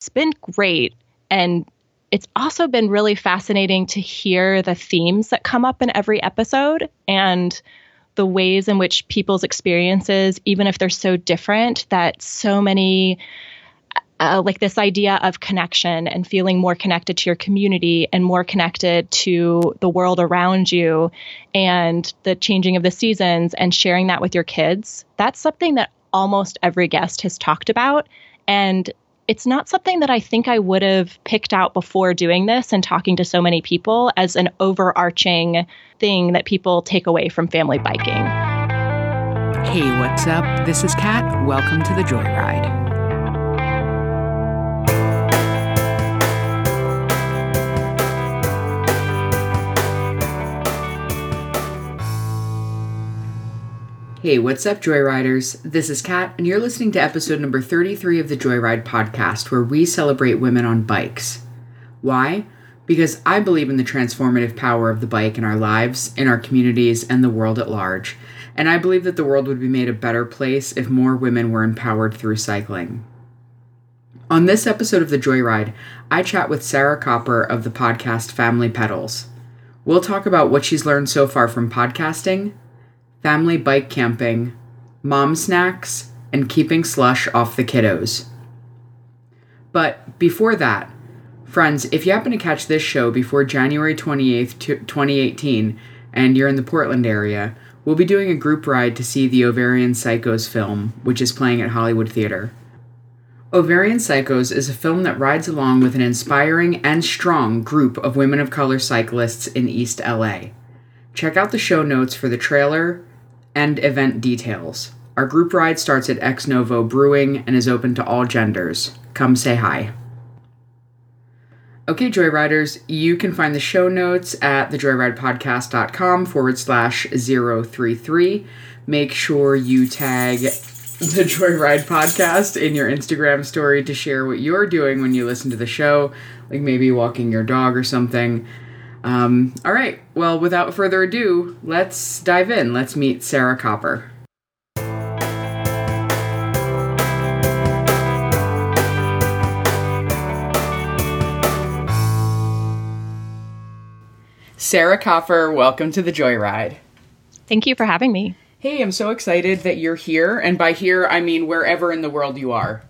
It's been great. And it's also been really fascinating to hear the themes that come up in every episode and the ways in which people's experiences, even if they're so different, that so many uh, like this idea of connection and feeling more connected to your community and more connected to the world around you and the changing of the seasons and sharing that with your kids. That's something that almost every guest has talked about. And it's not something that I think I would have picked out before doing this and talking to so many people as an overarching thing that people take away from family biking. Hey, what's up? This is Kat. Welcome to the Joyride. Hey, what's up, Joyriders? This is Kat, and you're listening to episode number 33 of the Joyride podcast, where we celebrate women on bikes. Why? Because I believe in the transformative power of the bike in our lives, in our communities, and the world at large. And I believe that the world would be made a better place if more women were empowered through cycling. On this episode of the Joyride, I chat with Sarah Kopper of the podcast Family Pedals. We'll talk about what she's learned so far from podcasting, family bike camping, mom snacks, and keeping slush off the kiddos. But before that, friends, if you happen to catch this show before January 28th, 2018, and you're in the Portland area, we'll be doing a group ride to see the Ovarian Psycos film, which is playing at Hollywood Theater. Ovarian Psycos is a film that rides along with an inspiring and strong group of women of color cyclists in East LA. Check out the show notes for the trailer, and event details. Our group ride starts at Ex Novo Brewing and is open to all genders. Come say hi. Okay, Joyriders, you can find the show notes at thejoyridepodcast.com forward slash 033. Make sure you tag the Joyride podcast in your Instagram story to share what you're doing when you listen to the show, like maybe walking your dog or something. Um, all right. Well, without further ado, let's dive in. Let's meet Sarah Kopper. Sarah Kopper, welcome to the Joyride. Thank you for having me. Hey, I'm so excited that you're here. And by here, I mean wherever in the world you are.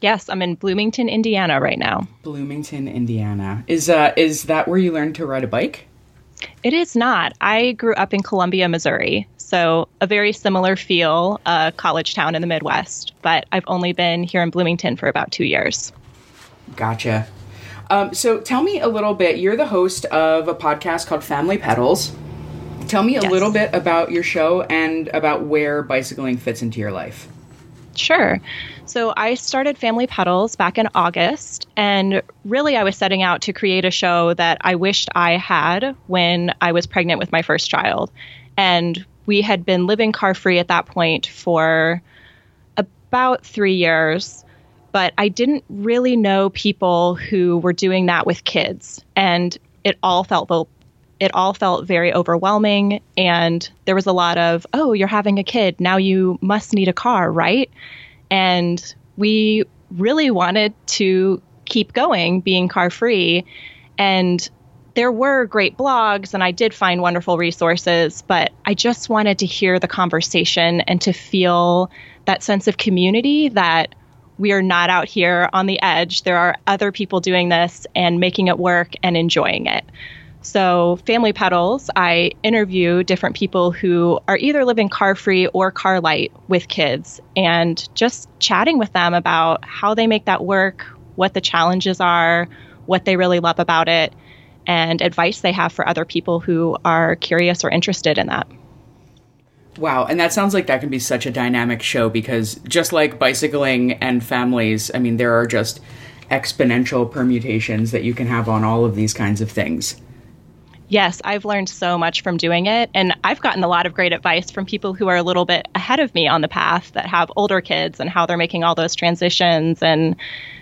Yes, I'm in Bloomington, Indiana right now. Bloomington, Indiana. Is uh is that where you learned to ride a bike? It is not. I grew up in Columbia, Missouri, so a very similar feel, a college town in the Midwest. But I've only been here in Bloomington for about two years. Gotcha. Um, so tell me a little bit. You're the host of a podcast called Family Pedals. Tell me a yes. little bit about your show and about where bicycling fits into your life. Sure. So I started Family Pedals back in August, and really I was setting out to create a show that I wished I had when I was pregnant with my first child. And we had been living car free at that point for about three years, but I didn't really know people who were doing that with kids. And it all felt it all felt very overwhelming and there was a lot of oh you're having a kid now you must need a car right and we really wanted to keep going being car free and there were great blogs and I did find wonderful resources, but I just wanted to hear the conversation and to feel that sense of community that we are not out here on the edge. There are other people doing this and making it work and enjoying it. So, Family Pedals, I interview different people who are either living car free or car light with kids and just chatting with them about how they make that work, what the challenges are, what they really love about it, and advice they have for other people who are curious or interested in that. Wow, and that sounds like that can be such a dynamic show because just like bicycling and families, I mean, there are just exponential permutations that you can have on all of these kinds of things. Yes, I've learned so much from doing it. And I've gotten a lot of great advice from people who are a little bit ahead of me on the path that have older kids and how they're making all those transitions. And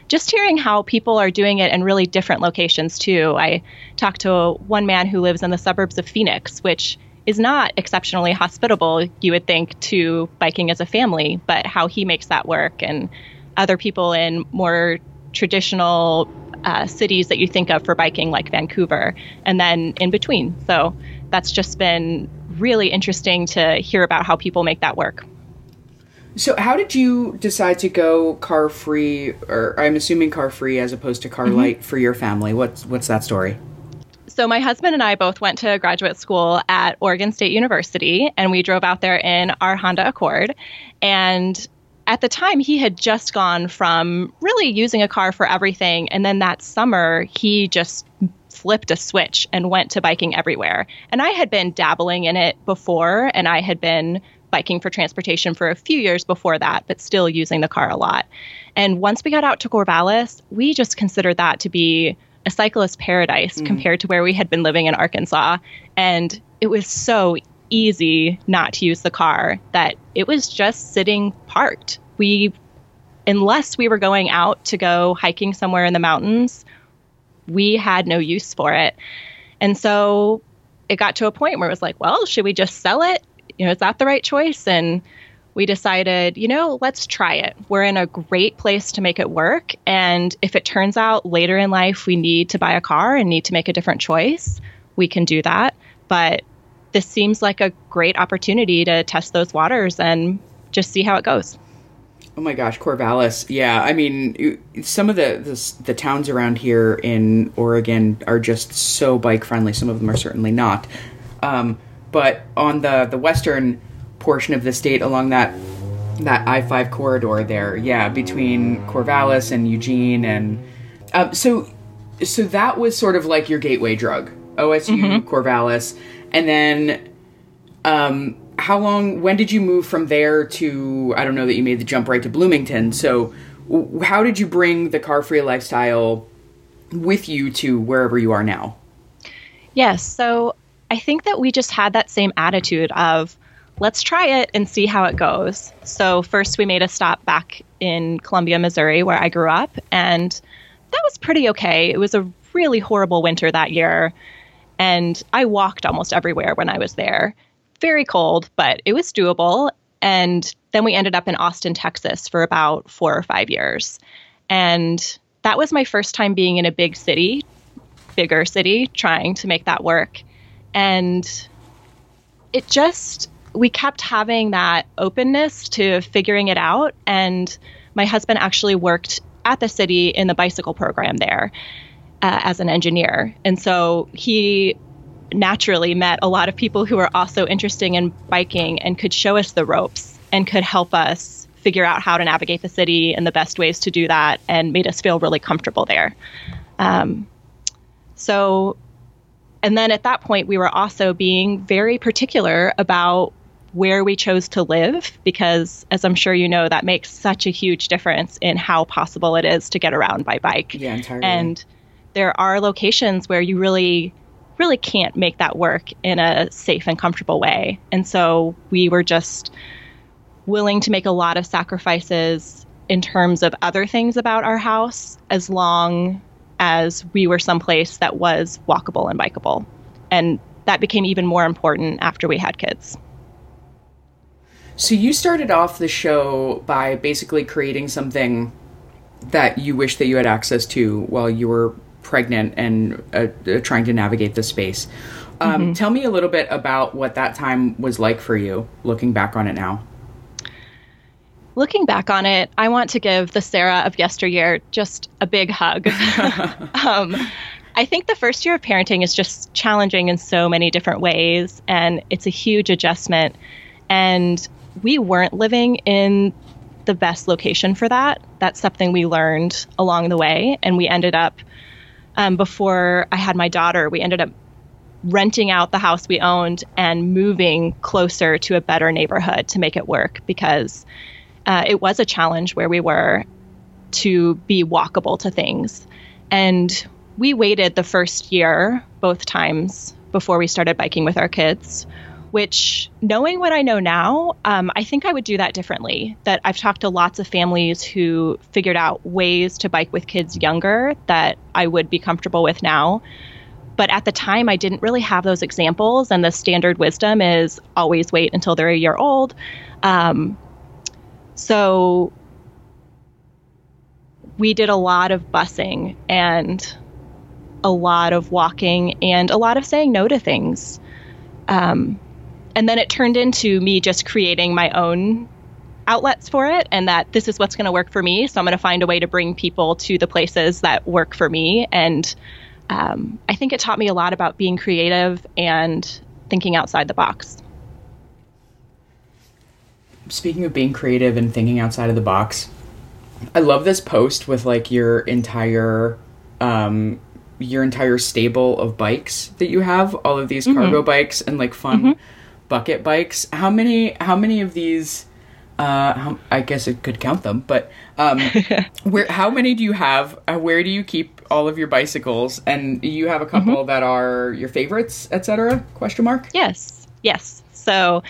just hearing how people are doing it in really different locations, too. I talked to one man who lives in the suburbs of Phoenix, which is not exceptionally hospitable, you would think, to biking as a family, but how he makes that work. And other people in more traditional uh, cities that you think of for biking, like Vancouver, and then in between. So that's just been really interesting to hear about how people make that work. So, how did you decide to go car free, or I'm assuming car free as opposed to car mm-hmm. light for your family? What's what's that story? So, my husband and I both went to graduate school at Oregon State University, and we drove out there in our Honda Accord. And at the time, he had just gone from really using a car for everything. And then that summer, he just flipped a switch and went to biking everywhere. And I had been dabbling in it before, and I had been biking for transportation for a few years before that, but still using the car a lot. And once we got out to Corvallis, we just considered that to be a cyclist paradise mm. compared to where we had been living in Arkansas. And it was so easy not to use the car that it was just sitting parked. We, unless we were going out to go hiking somewhere in the mountains, we had no use for it. And so it got to a point where it was like, well, should we just sell it? You know, is that the right choice? And we decided, you know, let's try it. We're in a great place to make it work. And if it turns out later in life we need to buy a car and need to make a different choice, we can do that. But this seems like a great opportunity to test those waters and just see how it goes. Oh my gosh, Corvallis. Yeah, I mean, some of the, the, the towns around here in Oregon are just so bike friendly. Some of them are certainly not. Um, but on the the western portion of the state, along that that I five corridor there, yeah, between Corvallis and Eugene, and um, so so that was sort of like your gateway drug, OSU, mm-hmm. Corvallis, and then um, how long when did you move from there to i don't know that you made the jump right to bloomington. So how did you bring the car free lifestyle with you to wherever you are now? Yes so i think that we just had that same attitude of let's try it and see how it goes. So first we made a stop back in columbia missouri where i grew up and that was pretty okay. It was a really horrible winter that year and i walked almost everywhere when i was there very cold, but it was doable. And then we ended up in Austin, Texas for about four or five years. And that was my first time being in a big city, bigger city, trying to make that work. And it just, we kept having that openness to figuring it out. And my husband actually worked at the city in the bicycle program there uh, as an engineer. And so he naturally met a lot of people who were also interested in biking and could show us the ropes and could help us figure out how to navigate the city and the best ways to do that and made us feel really comfortable there. Um, so, and then at that point, we were also being very particular about where we chose to live because, as I'm sure you know, that makes such a huge difference in how possible it is to get around by bike. Yeah, entirely. And there are locations where you really really can't make that work in a safe and comfortable way. And so we were just willing to make a lot of sacrifices in terms of other things about our house as long as we were someplace that was walkable and bikeable. And that became even more important after we had kids. So you started off the show by basically creating something that you wish that you had access to while you were pregnant and uh, uh, trying to navigate the space. Um, mm-hmm. Tell me a little bit about what that time was like for you, looking back on it now. Looking back on it, I want to give the Sarah of yesteryear just a big hug. um, I think the first year of parenting is just challenging in so many different ways, and it's a huge adjustment. And we weren't living in the best location for that. That's something we learned along the way, and we ended up um, before I had my daughter, we ended up renting out the house we owned and moving closer to a better neighborhood to make it work because uh, it was a challenge where we were to be walkable to things. And we waited the first year both times before we started biking with our kids which knowing what I know now, um, I think I would do that differently. That I've talked to lots of families who figured out ways to bike with kids younger that I would be comfortable with now. But at the time, I didn't really have those examples, and the standard wisdom is always wait until they're a year old. Um, so we did a lot of busing and a lot of walking and a lot of saying no to things. Um, and then it turned into me just creating my own outlets for it and that this is what's going to work for me. So I'm going to find a way to bring people to the places that work for me. And um, I think it taught me a lot about being creative and thinking outside the box. Speaking of being creative and thinking outside of the box, I love this post with like your entire um your entire stable of bikes that you have, all of these cargo bikes and like fun bucket bikes. How many how many of these uh how, I guess it could count them, but um where how many do you have? Uh, where do you keep all of your bicycles? And you have a couple that are your favorites, etc. Question mark? Yes, yes. So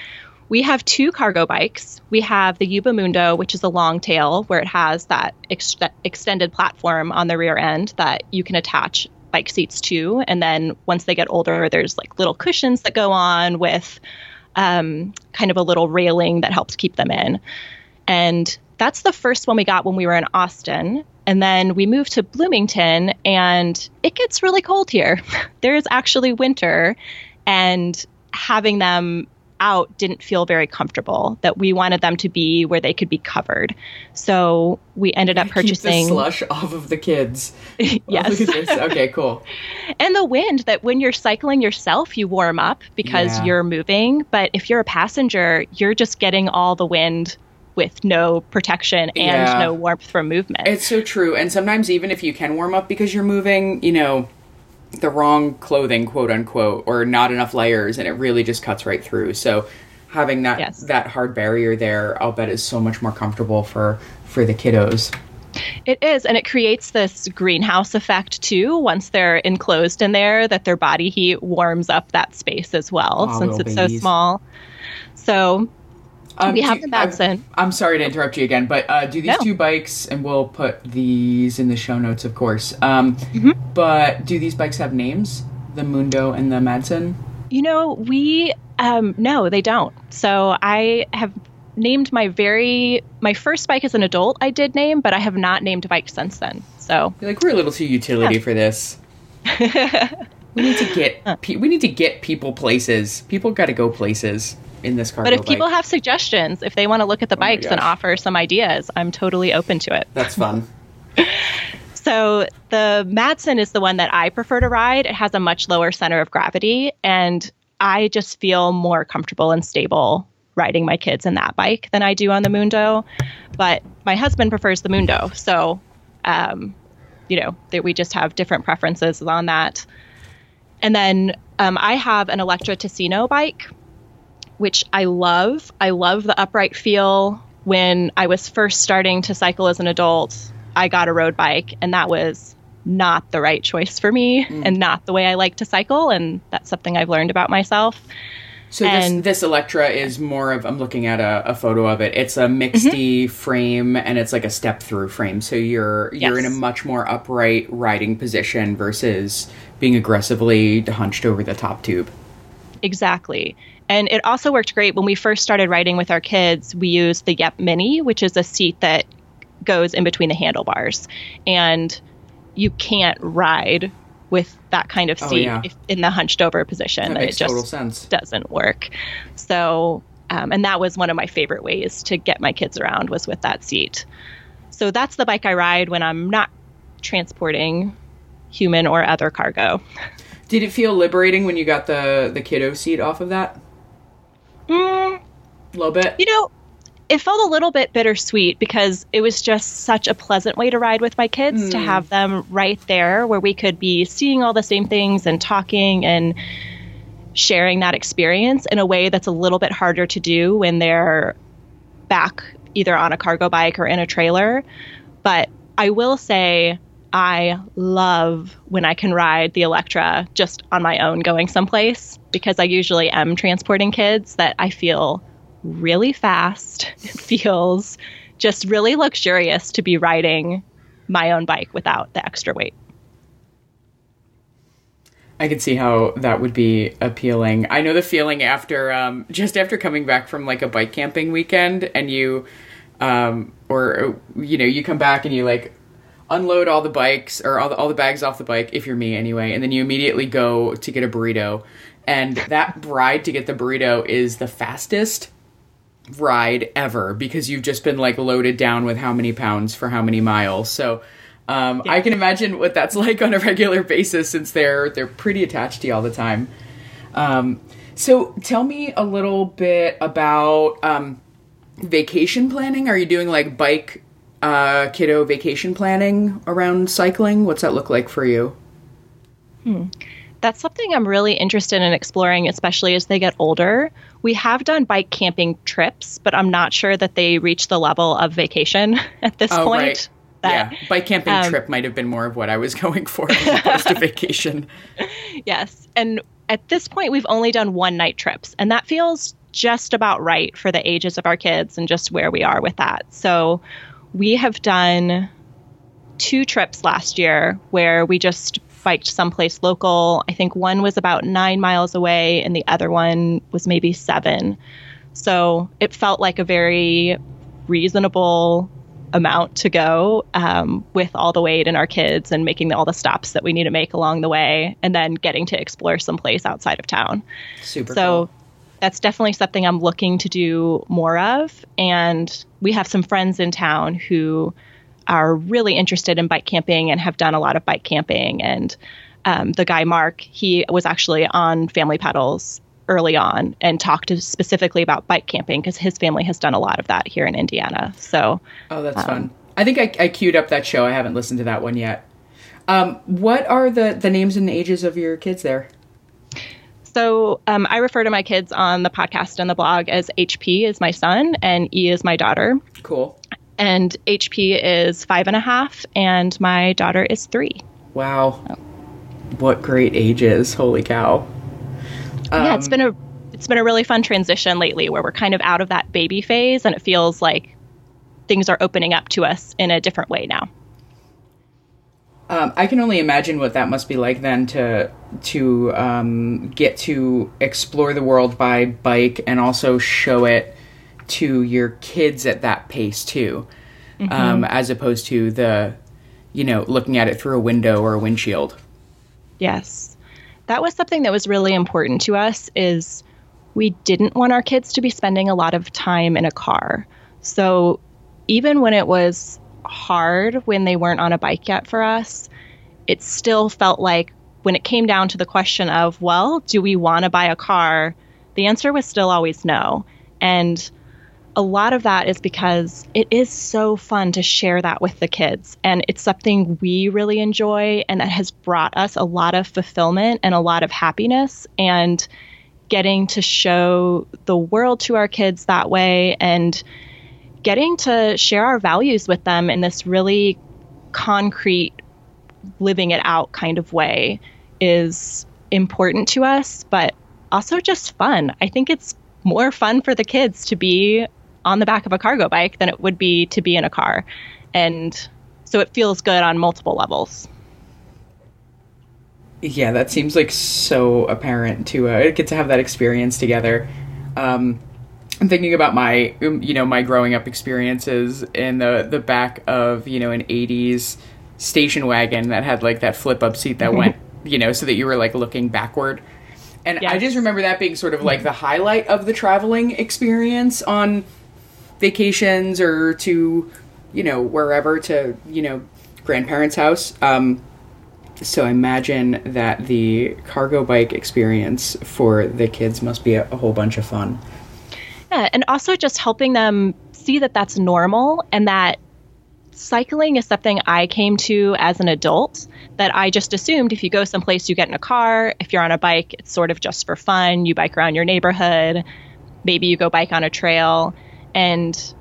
we have two cargo bikes. We have the Yuba Mundo, which is a long tail where it has that ex- extended platform on the rear end that you can attach bike seats too. And then once they get older, there's like little cushions that go on with um, kind of a little railing that helps keep them in. And that's the first one we got when we were in Austin. And then we moved to Bloomington, and it gets really cold here. there is actually winter, and having them out didn't feel very comfortable. That we wanted them to be where they could be covered. So we ended up Keep the purchasing. slush off of the kids. yes. Look at this. Okay, cool. and the wind that when you're cycling yourself, you warm up because Yeah. you're moving. But if you're a passenger, you're just getting all the wind with no protection and Yeah. no warmth from movement. It's so true. And sometimes even if you can warm up because you're moving, you know, the wrong clothing, quote unquote, or not enough layers, and it really just cuts right through. So having that Yes. that hard barrier there, I'll bet is so much more comfortable for for the kiddos. It is, and it creates this greenhouse effect too. Once they're enclosed in there, that their body heat warms up that space as well, Aw, since it's babies. so small. So Um, we have you- the Madsen. I'm, I'm sorry to interrupt you again, but uh, do these No. two bikes, and we'll put these in the show notes, of course. Um, Mm-hmm. But do these bikes have names? The Mundo and the Madsen? You know, we um no, they don't. So I have named my very my first bike as an adult I did name, but I have not named bike since then. So You're like we're a little too utility Yeah. for this. we need to get pe- we need to get people places. People got to go places in this cargo but if people have suggestions, if they want to look at the Oh bikes and offer some ideas, I'm totally open to it. That's fun. So the Madsen is the one that I prefer to ride. It has a much lower center of gravity, and I just feel more comfortable and stable riding my kids in that bike than I do on the Mundo. But my husband prefers the Mundo, so um, you know that we just have different preferences on that. And then um, I have an Electra Ticino bike, which I love. I love the upright feel. When I was first starting to cycle as an adult, I got a road bike, and that was not the right choice for me mm. and not the way I like to cycle. And that's something I've learned about myself. So this, And- this Electra is more of I'm looking at a, a photo of it. It's a mm-hmm. mixedy frame and it's like a step through frame. So you're you're in a much more upright riding position versus being aggressively hunched over the top tube. Exactly. And it also worked great when we first started riding with our kids. We used the Yepp Mini, which is a seat that goes in between the handlebars. And you can't ride with that kind of Oh, seat yeah. if, in the hunched over position. That That makes it just total sense. doesn't work. So, um, and that was one of my favorite ways to get my kids around was with that seat. So that's the bike I ride when I'm not transporting human or other cargo. Did it feel liberating when you got the the kiddo seat off of that? Mm, A little bit. you know, it felt a little bit bittersweet because it was just such a pleasant way to ride with my kids to have them right there where we could be seeing all the same things and talking and sharing that experience in a way that's a little bit harder to do when they're back either on a cargo bike or in a trailer. But I will say I love when I can ride the Electra just on my own going someplace because I usually am transporting kids that I feel really fast. It feels just really luxurious to be riding my own bike without the extra weight. I could see how that would be appealing. I know the feeling after um, just after coming back from like a bike camping weekend and you um, or you know you come back and you like unload all the bikes or all the, all the bags off the bike if you're me anyway and then you immediately go to get a burrito and that ride to get the burrito is the fastest ride ever because you've just been like loaded down with how many pounds for how many miles so um, yeah. I can imagine what that's like on a regular basis since they're they're pretty attached to you all the time. Um, so tell me a little bit about um, vacation planning. Are you doing like bike uh, kiddo vacation planning around cycling? What's that look like for you? Hmm. That's something I'm really interested in exploring, especially as they get older. We have done bike camping trips, but I'm not sure that they reach the level of vacation at this oh, point. Right. That, yeah, bike camping um, trip might have been more of what I was going for as opposed to vacation. Yes, and at this point, we've only done one night trips, and that feels just about right for the ages of our kids and just where we are with that. So we have done two trips last year where we just biked someplace local. I think one was about nine miles away, and the other one was maybe seven. So it felt like a very reasonable amount to go um, with all the weight and our kids and making all the stops that we need to make along the way and then getting to explore someplace outside of town. Super. So cool. That's definitely something I'm looking to do more of. And we have some friends in town who are really interested in bike camping and have done a lot of bike camping. And um, the guy, Mark, he was actually on Family Pedals early on and talked specifically about bike camping because his family has done a lot of that here in Indiana. So, oh, that's um, fun. I think I, I queued up that show. I haven't listened to that one yet. Um, what are the the names and ages of your kids there? So um, I refer to my kids on the podcast and the blog as HP is my son and E is my daughter. Cool. And HP is five and a half, and my daughter is three. Wow. What great ages! Holy cow. Um, yeah, it's been a it's been a really fun transition lately where we're kind of out of that baby phase and it feels like things are opening up to us in a different way now. Um, I can only imagine what that must be like then to to um, get to explore the world by bike and also show it to your kids at that pace too, mm-hmm. um, as opposed to the you know looking at it through a window or a windshield. Yes that was something that was really important to us is we didn't want our kids to be spending a lot of time in a car. So even when it was hard when they weren't on a bike yet for us, it still felt like when it came down to the question of, well, do we want to buy a car? The answer was still always no. And a lot of that is because it is so fun to share that with the kids. And it's something we really enjoy and that has brought us a lot of fulfillment and a lot of happiness. And getting to show the world to our kids that way and getting to share our values with them in this really concrete, living it out kind of way is important to us, but also just fun. I think it's more fun for the kids to be on the back of a cargo bike than it would be to be in a car. And so it feels good on multiple levels. Yeah, that seems like so apparent to uh, get to have that experience together. Um, I'm thinking about my, um, you know, my growing up experiences in the the back of you know an '80s station wagon that had like that flip up seat that went, you know, so that you were like looking backward. And yes. I just remember that being sort of like the highlight of the traveling experience on vacations or to, you know, wherever to, you know, grandparents' house. Um, so I imagine that the cargo bike experience for the kids must be a, a whole bunch of fun. Yeah, and also just helping them see that that's normal and that cycling is something I came to as an adult that I just assumed if you go someplace, you get in a car. If you're on a bike, it's sort of just for fun. You bike around your neighborhood. Maybe you go bike on a trail. And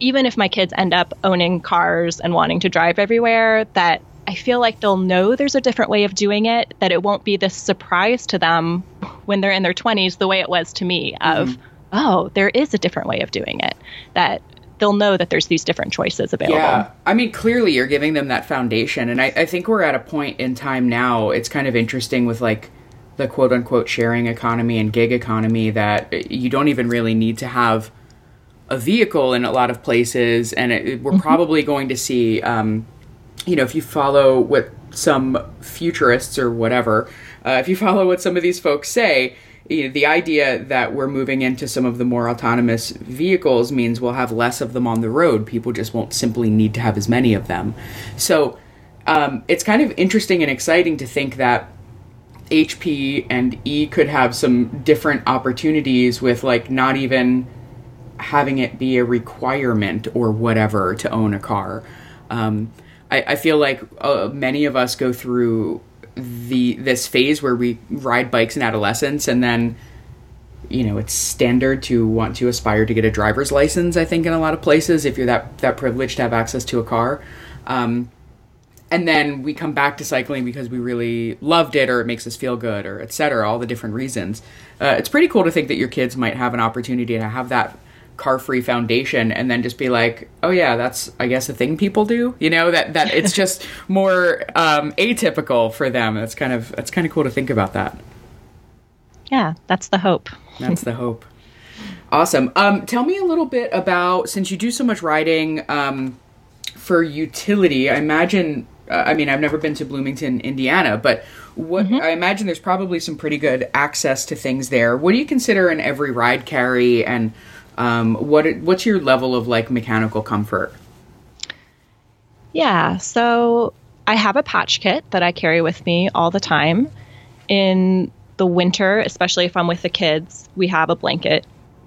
even if my kids end up owning cars and wanting to drive everywhere, that I feel like they'll know there's a different way of doing it, that it won't be this surprise to them when they're in their 20s the way it was to me of, mm-hmm. Oh, there is a different way of doing it. That they'll know that there's these different choices available. Yeah. I mean, clearly you're giving them that foundation. And I, I think we're at a point in time now, it's kind of interesting with like the quote unquote sharing economy and gig economy that you don't even really need to have a vehicle in a lot of places, and it, we're mm-hmm. probably going to see um, you know, if you follow what some futurists or whatever, uh, if you follow what some of these folks say, you know, the idea that we're moving into some of the more autonomous vehicles means we'll have less of them on the road. People just won't simply need to have as many of them. So um, it's kind of interesting and exciting to think that HP and E could have some different opportunities with like not even having it be a requirement or whatever to own a car. Um, I, I, feel like uh, many of us go through the this phase where we ride bikes in adolescence and then you know it's standard to want to aspire to get a driver's license i think in a lot of places if you're that that privileged to have access to a car. Um, and then we come back to cycling because we really loved it or it makes us feel good or etc all the different reasons. Uh, it's pretty cool to think that your kids might have an opportunity to have that car free foundation and then just be like oh yeah that's i guess a thing people do you know that that it's just more um, atypical for them. That's kind of it's kind of cool to think about that. Yeah that's the hope. That's the hope. Awesome. Um, tell me a little bit about since you do so much riding um, for utility i imagine uh, I mean, I've never been to Bloomington, Indiana, but what mm-hmm. I imagine there's probably some pretty good access to things there. What do you consider an every ride carry, and um, what what's your level of like mechanical comfort? Yeah, so I have a patch kit that I carry with me all the time. In the winter, especially if I'm with the kids, we have a blanket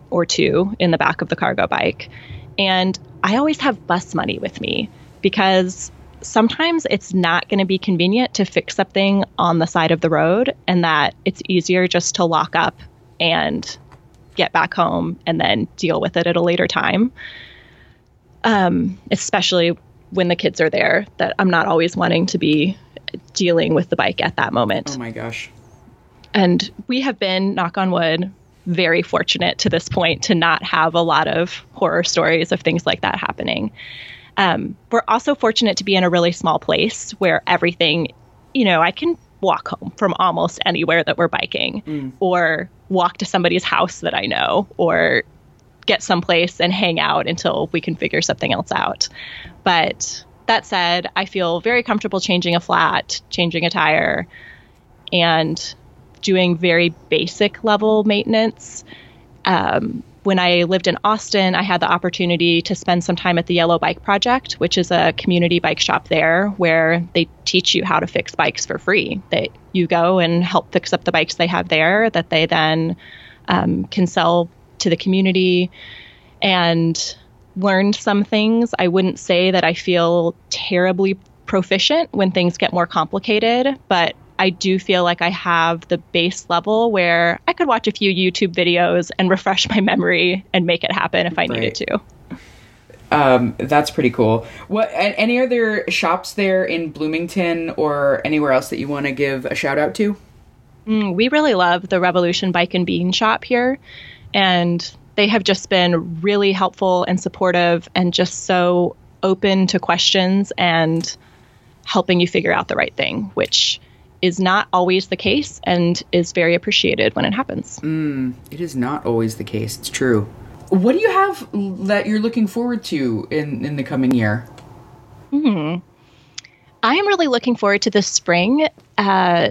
or two in the back of the cargo bike. And I always have bus money with me because sometimes it's not going to be convenient to fix something on the side of the road and that it's easier just to lock up and get back home and then deal with it at a later time. Um, especially when the kids are there, that I'm not always wanting to be dealing with the bike at that moment. Oh my gosh. And we have been, knock on wood, very fortunate to this point to not have a lot of horror stories of things like that happening. Um, we're also fortunate to be in a really small place where everything, you know, I can walk home from almost anywhere that we're biking mm. or walk to somebody's house that I know or get someplace and hang out until we can figure something else out. But that said, I feel very comfortable changing a flat, changing a tire, and doing very basic level maintenance. Um, when I lived in Austin, I had the opportunity to spend some time at the Yellow Bike Project, which is a community bike shop there where they teach you how to fix bikes for free. That you go and help fix up the bikes they have there that they then um, can sell to the community and learned some things. I wouldn't say that I feel terribly proficient when things get more complicated, but I do feel like I have the base level where I could watch a few YouTube videos and refresh my memory and make it happen if I right. needed to. Um, that's pretty cool. What? Any other shops there in Bloomington or anywhere else that you want to give a shout out to? Mm, we really love the Revolution Bike and Bean shop here, and they have just been really helpful and supportive, and just so open to questions and helping you figure out the right thing, which is not always the case and is very appreciated when it happens. Mm, it is not always the case. It's true. What do you have that you're looking forward to in, in the coming year? Hmm. I am really looking forward to this spring uh,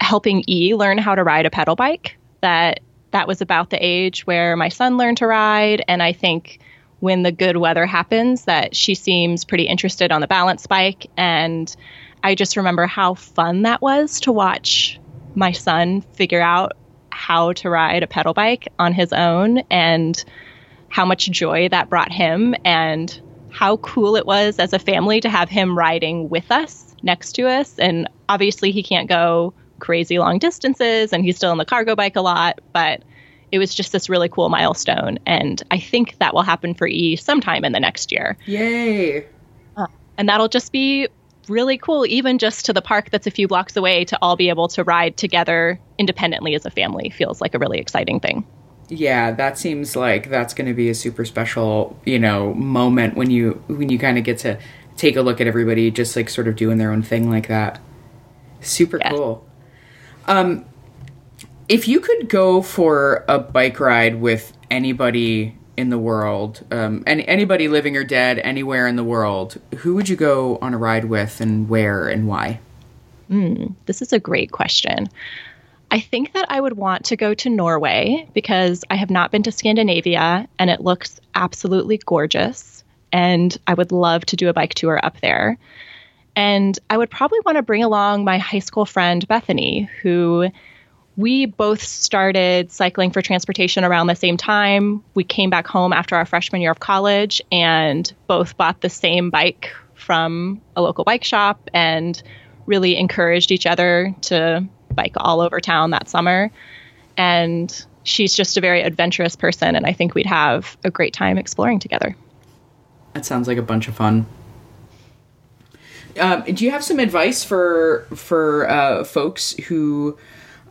helping E learn how to ride a pedal bike. That that was about the age where my son learned to ride, and I think when the good weather happens, that she seems pretty interested on the balance bike and I just remember how fun that was to watch my son figure out how to ride a pedal bike on his own and how much joy that brought him and how cool it was as a family to have him riding with us next to us. And obviously, he can't go crazy long distances and he's still in the cargo bike a lot, but it was just this really cool milestone. And I think that will happen for E sometime in the next year. Yay! Uh, and that'll just be really cool, even just to the park that's a few blocks away, to all be able to ride together independently as a family feels like a really exciting thing. Yeah, that seems like that's going to be a super special, you know, moment when you when you kind of get to take a look at everybody just like sort of doing their own thing like that. Super yeah. cool. Um if you could go for a bike ride with anybody in the world, um, any anybody living or dead anywhere in the world, who would you go on a ride with, and where, and why? Mm, this is a great question. I think that I would want to go to Norway because I have not been to Scandinavia and it looks absolutely gorgeous. And I would love to do a bike tour up there. And I would probably want to bring along my high school friend, Bethany, who we both started cycling for transportation around the same time. We came back home after our freshman year of college and both bought the same bike from a local bike shop and really encouraged each other to bike all over town that summer. And she's just a very adventurous person, and I think we'd have a great time exploring together. That sounds like a bunch of fun. Um, do you have some advice for for uh, folks who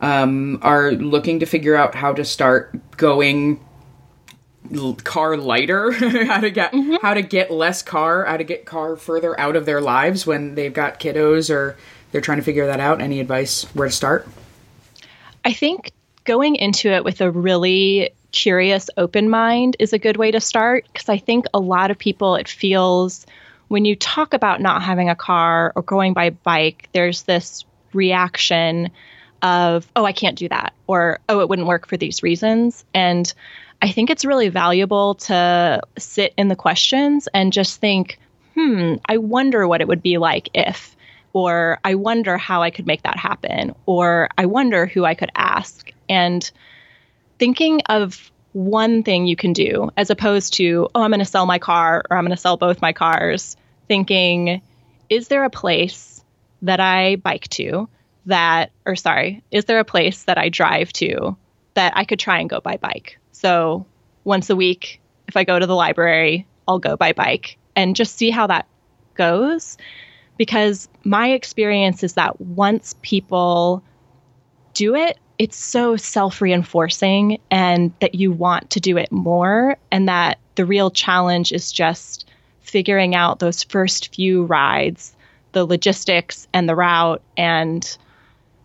um, are looking to figure out how to start going car lighter how to get mm-hmm. how to get less car how to get car further out of their lives when they've got kiddos or they're trying to figure that out any advice where to start i think going into it with a really curious open mind is a good way to start because i think a lot of people it feels when you talk about not having a car or going by bike there's this reaction of, oh, I can't do that, or oh, it wouldn't work for these reasons. And I think it's really valuable to sit in the questions and just think, hmm, I wonder what it would be like if, or I wonder how I could make that happen, or I wonder who I could ask. And thinking of one thing you can do as opposed to, oh, I'm going to sell my car or I'm going to sell both my cars, thinking, is there a place that I bike to that, or sorry, is there a place that I drive to that I could try and go by bike? So once a week, if I go to the library, I'll go by bike and just see how that goes. Because my experience is that once people do it, it's so self reinforcing and that you want to do it more. And that the real challenge is just figuring out those first few rides, the logistics and the route and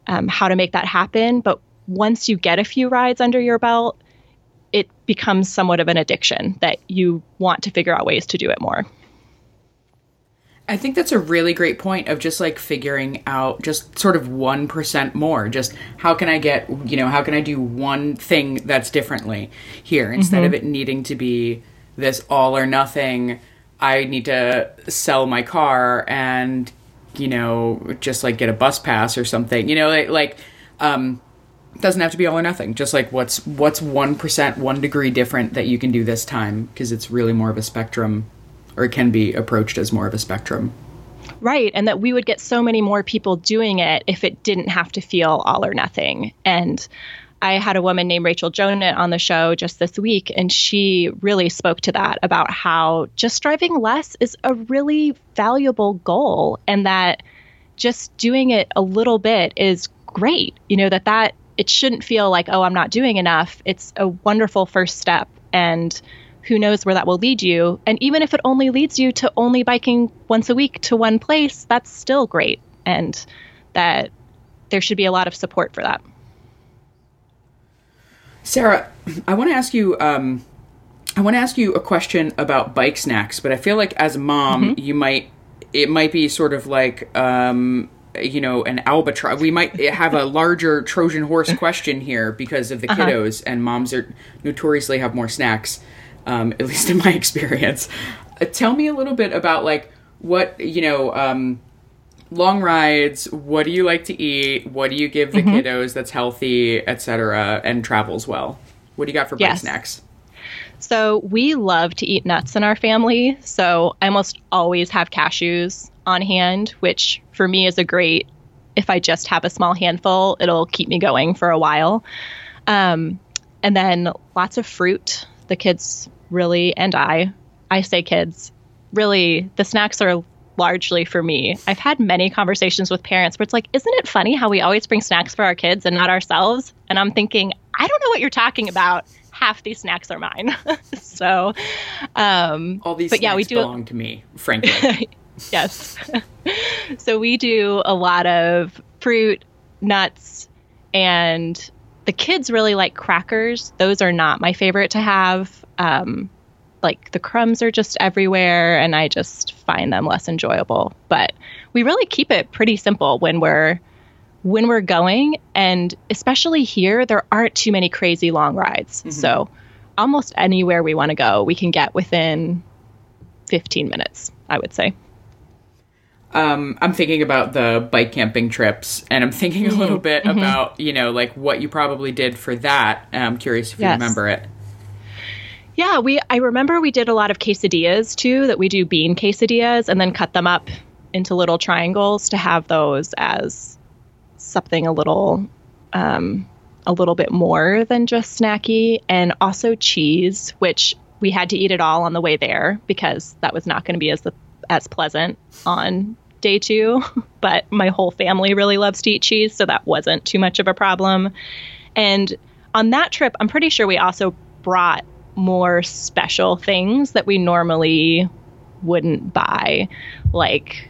um, how to make that happen. But once you get a few rides under your belt, it becomes somewhat of an addiction that you want to figure out ways to do it more. I think that's a really great point of just like figuring out just sort of 1% more. Just how can I get, you know, how can I do one thing that's differently here instead mm-hmm. of it needing to be this all or nothing. I need to sell my car and you know, just like get a bus pass or something. You know, like, like um, doesn't have to be all or nothing. Just like what's what's one percent, one degree different that you can do this time because it's really more of a spectrum, or it can be approached as more of a spectrum. Right, and that we would get so many more people doing it if it didn't have to feel all or nothing. And I had a woman named Rachel Jonat on the show just this week, and she really spoke to that about how just driving less is a really valuable goal, and that just doing it a little bit is great. You know, that that it shouldn't feel like, oh, I'm not doing enough. It's a wonderful first step, and who knows where that will lead you. And even if it only leads you to only biking once a week to one place, that's still great, and that there should be a lot of support for that. Sarah, I want to ask you. Um, I want to ask you a question about bike snacks, but I feel like as a mom, mm-hmm. you might it might be sort of like um, you know an albatross. We might have a larger Trojan horse question here because of the uh-huh. kiddos, and moms are notoriously have more snacks. Um, at least in my experience. Uh, tell me a little bit about like what you know. Um, long rides what do you like to eat what do you give the mm-hmm. kiddos that's healthy etc and travels well what do you got for yes. bike snacks so we love to eat nuts in our family so i almost always have cashews on hand which for me is a great if i just have a small handful it'll keep me going for a while um, and then lots of fruit the kids really and i i say kids really the snacks are largely for me. I've had many conversations with parents where it's like, isn't it funny how we always bring snacks for our kids and not ourselves? And I'm thinking, I don't know what you're talking about. Half these snacks are mine. so, um, all these but yeah, we do belong to me, frankly. yes. so we do a lot of fruit, nuts, and the kids really like crackers. Those are not my favorite to have. Um, like the crumbs are just everywhere and I just find them less enjoyable. But we really keep it pretty simple when we're when we're going and especially here there aren't too many crazy long rides. Mm-hmm. So almost anywhere we want to go, we can get within 15 minutes, I would say. Um, I'm thinking about the bike camping trips, and I'm thinking a little bit mm-hmm. about you know like what you probably did for that. I'm curious if yes. you remember it. Yeah, we I remember we did a lot of quesadillas too. That we do bean quesadillas and then cut them up into little triangles to have those as something a little um, a little bit more than just snacky, and also cheese, which we had to eat it all on the way there because that was not going to be as the, as pleasant on day two. But my whole family really loves to eat cheese, so that wasn't too much of a problem. And on that trip, I'm pretty sure we also brought more special things that we normally wouldn't buy, like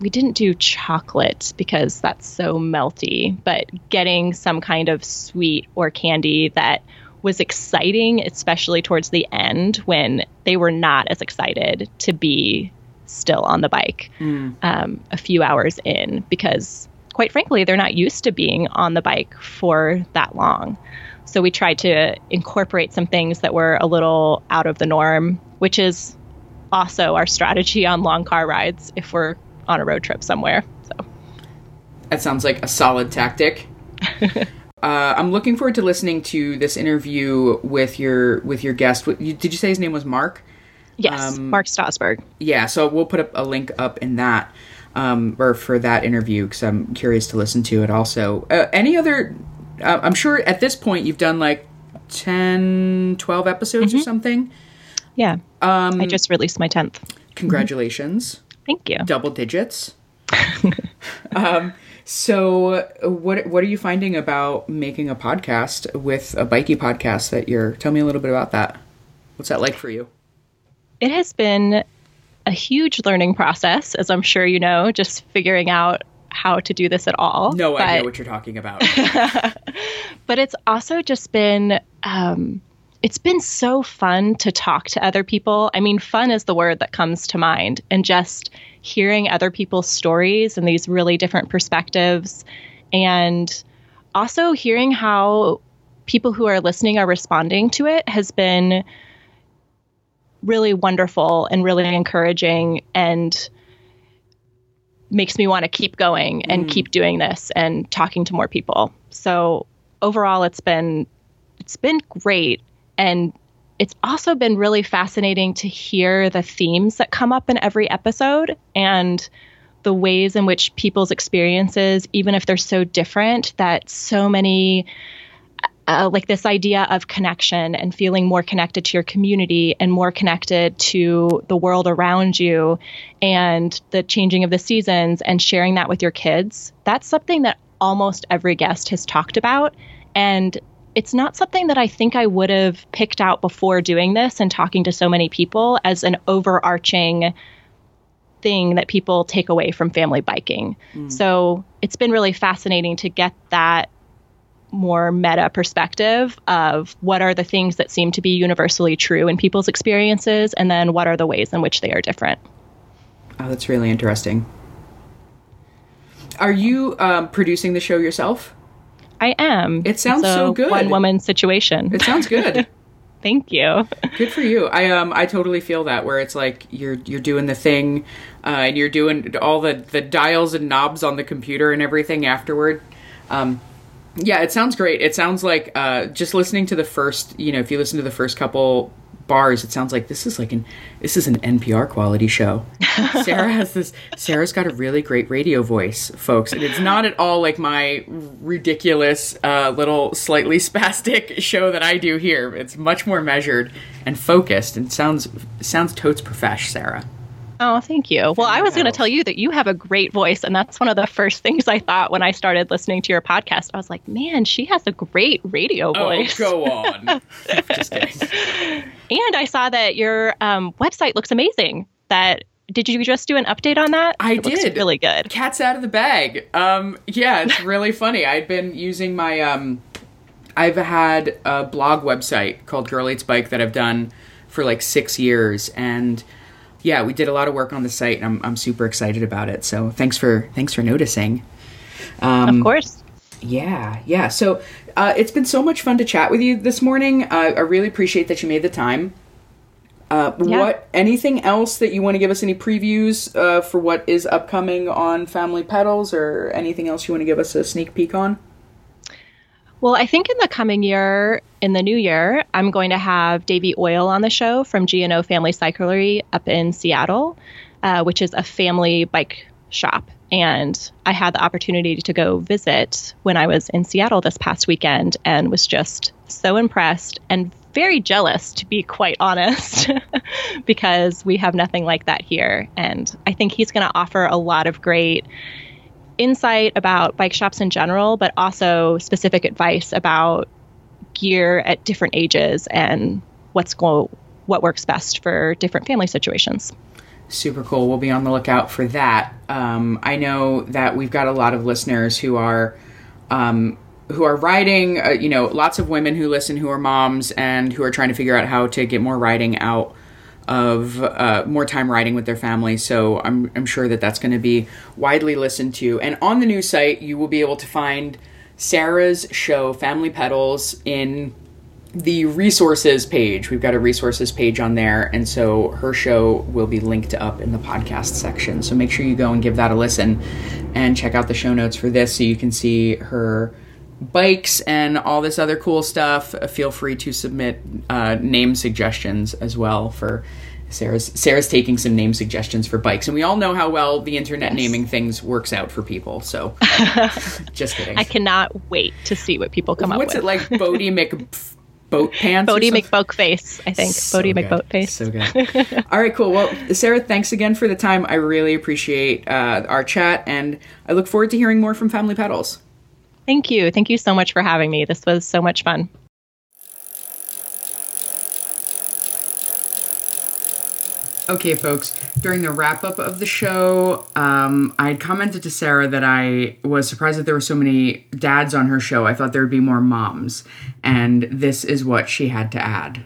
we didn't do chocolate because that's so melty, but getting some kind of sweet or candy that was exciting, especially towards the end when they were not as excited to be still on the bike mm. um, a few hours in because, quite frankly, they're not used to being on the bike for that long. So we tried to incorporate some things that were a little out of the norm, which is also our strategy on long car rides if we're on a road trip somewhere. So that sounds like a solid tactic. uh, I'm looking forward to listening to this interview with your with your guest. Did you say his name was Mark? Yes, um, Mark Stosberg. Yeah, so we'll put up a link up in that um, or for that interview because I'm curious to listen to it. Also, uh, any other? Uh, I'm sure at this point you've done like 10, 12 episodes mm-hmm. or something. Yeah, um, I just released my tenth. Congratulations. Thank you. Double digits. um, so, what what are you finding about making a podcast with a bikey podcast that you're? Tell me a little bit about that. What's that like for you? It has been a huge learning process, as I'm sure you know, just figuring out how to do this at all. No but, idea what you're talking about. but it's also just been um, it's been so fun to talk to other people. I mean, fun is the word that comes to mind, and just hearing other people's stories and these really different perspectives, and also hearing how people who are listening are responding to it has been really wonderful and really encouraging and makes me want to keep going and mm. keep doing this and talking to more people. So overall it's been it's been great and it's also been really fascinating to hear the themes that come up in every episode and the ways in which people's experiences, even if they're so different, that so many, uh, like this idea of connection and feeling more connected to your community and more connected to the world around you and the changing of the seasons and sharing that with your kids, that's something that almost every guest has talked about. And it's not something that I think I would have picked out before doing this and talking to so many people as an overarching thing that people take away from family biking. Mm. So it's been really fascinating to get that more meta perspective of what are the things that seem to be universally true in people's experiences and then what are the ways in which they are different. Oh, that's really interesting. Are you um, producing the show yourself? I am. It sounds so good. One woman situation. It sounds good. Thank you. Good for you. I um I totally feel that where it's like you're you're doing the thing, uh, and you're doing all the the dials and knobs on the computer and everything afterward. Um, yeah, it sounds great. It sounds like uh, just listening to the first, you know, if you listen to the first couple bars, it sounds like this is like an this is an NPR quality show. Sarah has this. Sarah's got a really great radio voice, folks, and it's not at all like my ridiculous, uh, little slightly spastic show that I do here. It's much more measured and focused, and sounds sounds totes profesh, Sarah. Oh, thank you. Well, I was going to tell you that you have a great voice, and that's one of the first things I thought when I started listening to your podcast. I was like, man, she has a great radio oh, voice. Oh, go on. Just. And I saw that your um, website looks amazing. That did you just do an update on that? I it did. really good. Cat's out of the bag. Um, yeah, it's really funny. I'd been using my. Um, I've had a blog website called Girl Eats Bike that I've done for like six years, and yeah, we did a lot of work on the site, and I'm I'm super excited about it. So thanks for thanks for noticing. Um, of course. Yeah, yeah. So uh, it's been so much fun to chat with you this morning. Uh, I really appreciate that you made the time. Uh, yeah. What anything else that you want to give us any previews uh, for what is upcoming on Family Pedals, or anything else you want to give us a sneak peek on? Well, I think in the coming year, in the new year, I'm going to have Davey Oil on the show from G&O Family Cyclery up in Seattle, uh, which is a family bike shop. And I had the opportunity to go visit when I was in Seattle this past weekend and was just so impressed and very jealous, to be quite honest, because we have nothing like that here. And I think he's going to offer a lot of great insight about bike shops in general, but also specific advice about gear at different ages and what's go what works best for different family situations. Super cool. We'll be on the lookout for that. Um, I know that we've got a lot of listeners who are um, who are riding. Uh, you know, lots of women who listen who are moms and who are trying to figure out how to get more riding out of uh, more time riding with their family. So I'm I'm sure that that's going to be widely listened to. And on the new site, you will be able to find Sarah's show, Family Pedals, in the resources page. We've got a resources page on there, and so her show will be linked up in the podcast section. So make sure you go and give that a listen and check out the show notes for this so you can see her bikes and all this other cool stuff. Uh, feel free to submit uh, name suggestions as well for Sarah's Sarah's taking some name suggestions for bikes, and we all know how well the internet yes. naming things works out for people. So, just kidding. I cannot wait to see what people come What's up with. What's it like, Boaty Mc? boat pants. Boaty McBoatface, I think. So Boaty McBoatface. So good. All right, cool. Well, Sarah, thanks again for the time. I really appreciate uh, our chat, and I look forward to hearing more from Family Pedals. Thank you. Thank you so much for having me. This was so much fun. Okay, folks, during the wrap up of the show, um, I commented to Sarah that I was surprised that there were so many dads on her show. I thought there would be more moms. And this is what she had to add.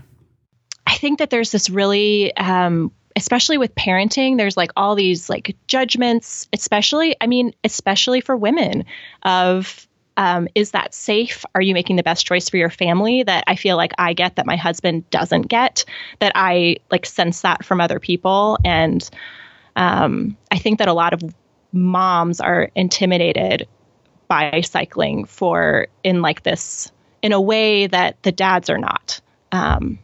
I think that there's this really, um, especially with parenting, there's like all these like judgments, especially, I mean, especially for women, of um, is that safe? Are you making the best choice for your family that I feel like I get that my husband doesn't get? That I like sense that from other people. And um, I think that a lot of moms are intimidated by cycling for in like this in a way that the dads are not um,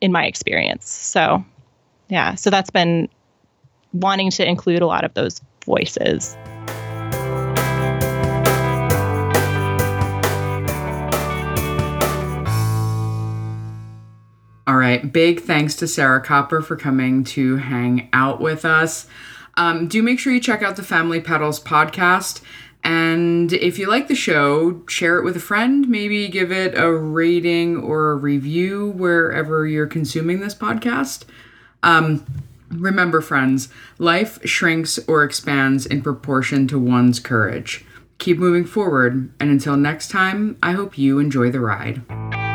in my experience so yeah so that's been wanting to include a lot of those voices Big thanks to Sarah Kopper for coming to hang out with us. Um, do make sure you check out the Family Pedals podcast. And if you like the show, share it with a friend. Maybe give it a rating or a review wherever you're consuming this podcast. Um, remember, friends, life shrinks or expands in proportion to one's courage. Keep moving forward, and until next time, I hope you enjoy the ride.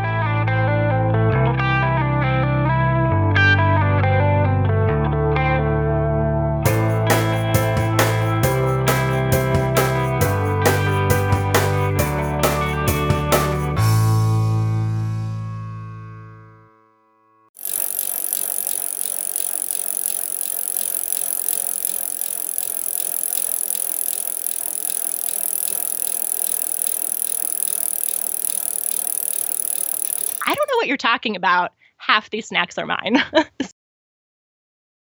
Talking about, half these snacks are mine.